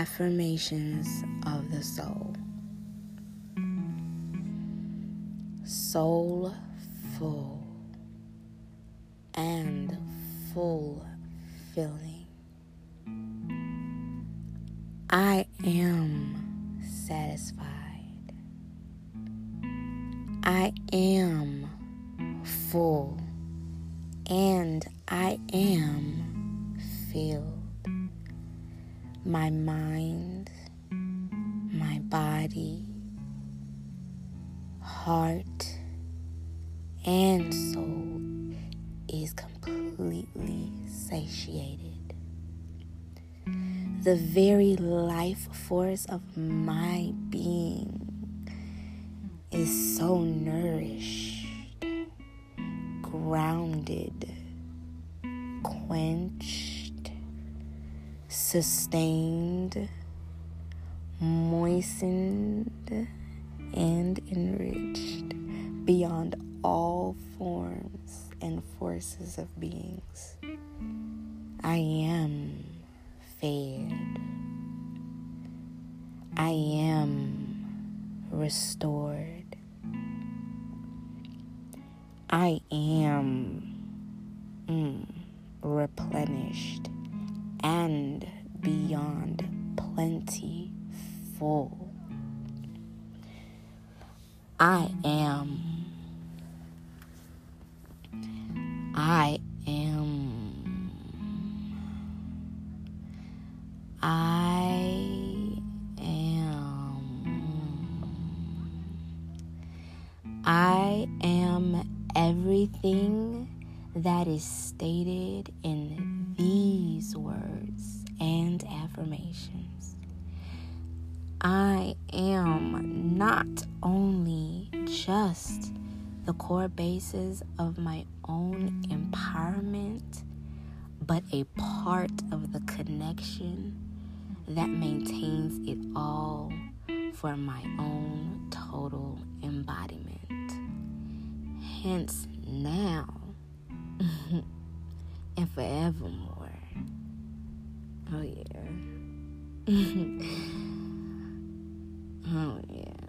Affirmations of the Soul. Soulful and full feeling. I am satisfied. I am full and I am filled my mind, my body, heart, and soul is completely satiated. The very life force of my being is so nourished, grounded, quenched sustained, moistened, and enriched beyond all forms and forces of beings. I am fed. I am restored. I am mm, replenished and beyond plenty full. I am. I am. I am. I am everything that is stated in these words and affirmations. I am not only just the core basis of my own empowerment, but a part of the connection that maintains it all for my own total embodiment. Hence, now and forevermore. Oh yeah. oh yeah.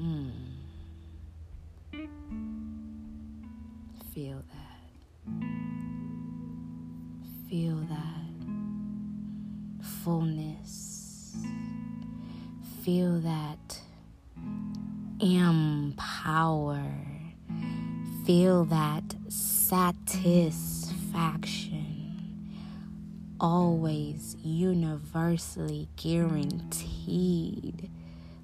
Mm. Feel that. Feel that fullness. Feel that empower. Feel that satisfaction always universally guaranteed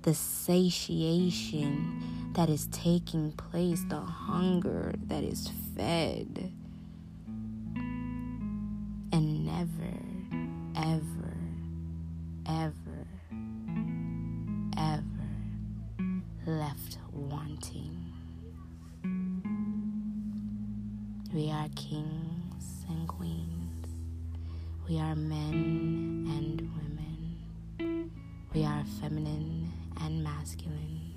the satiation that is taking place, the hunger that is fed, and never, ever, ever, ever left wanting. We are kings and queens. We are men and women. We are feminine and masculine.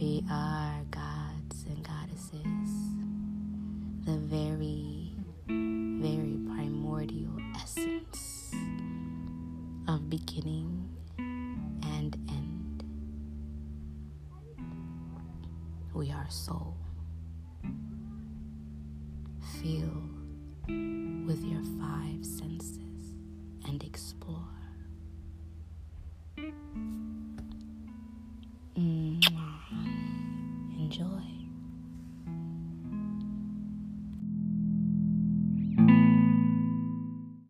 We are gods and goddesses. The very, very primordial essence of beginning and end. We are soul. Feel with your enjoy.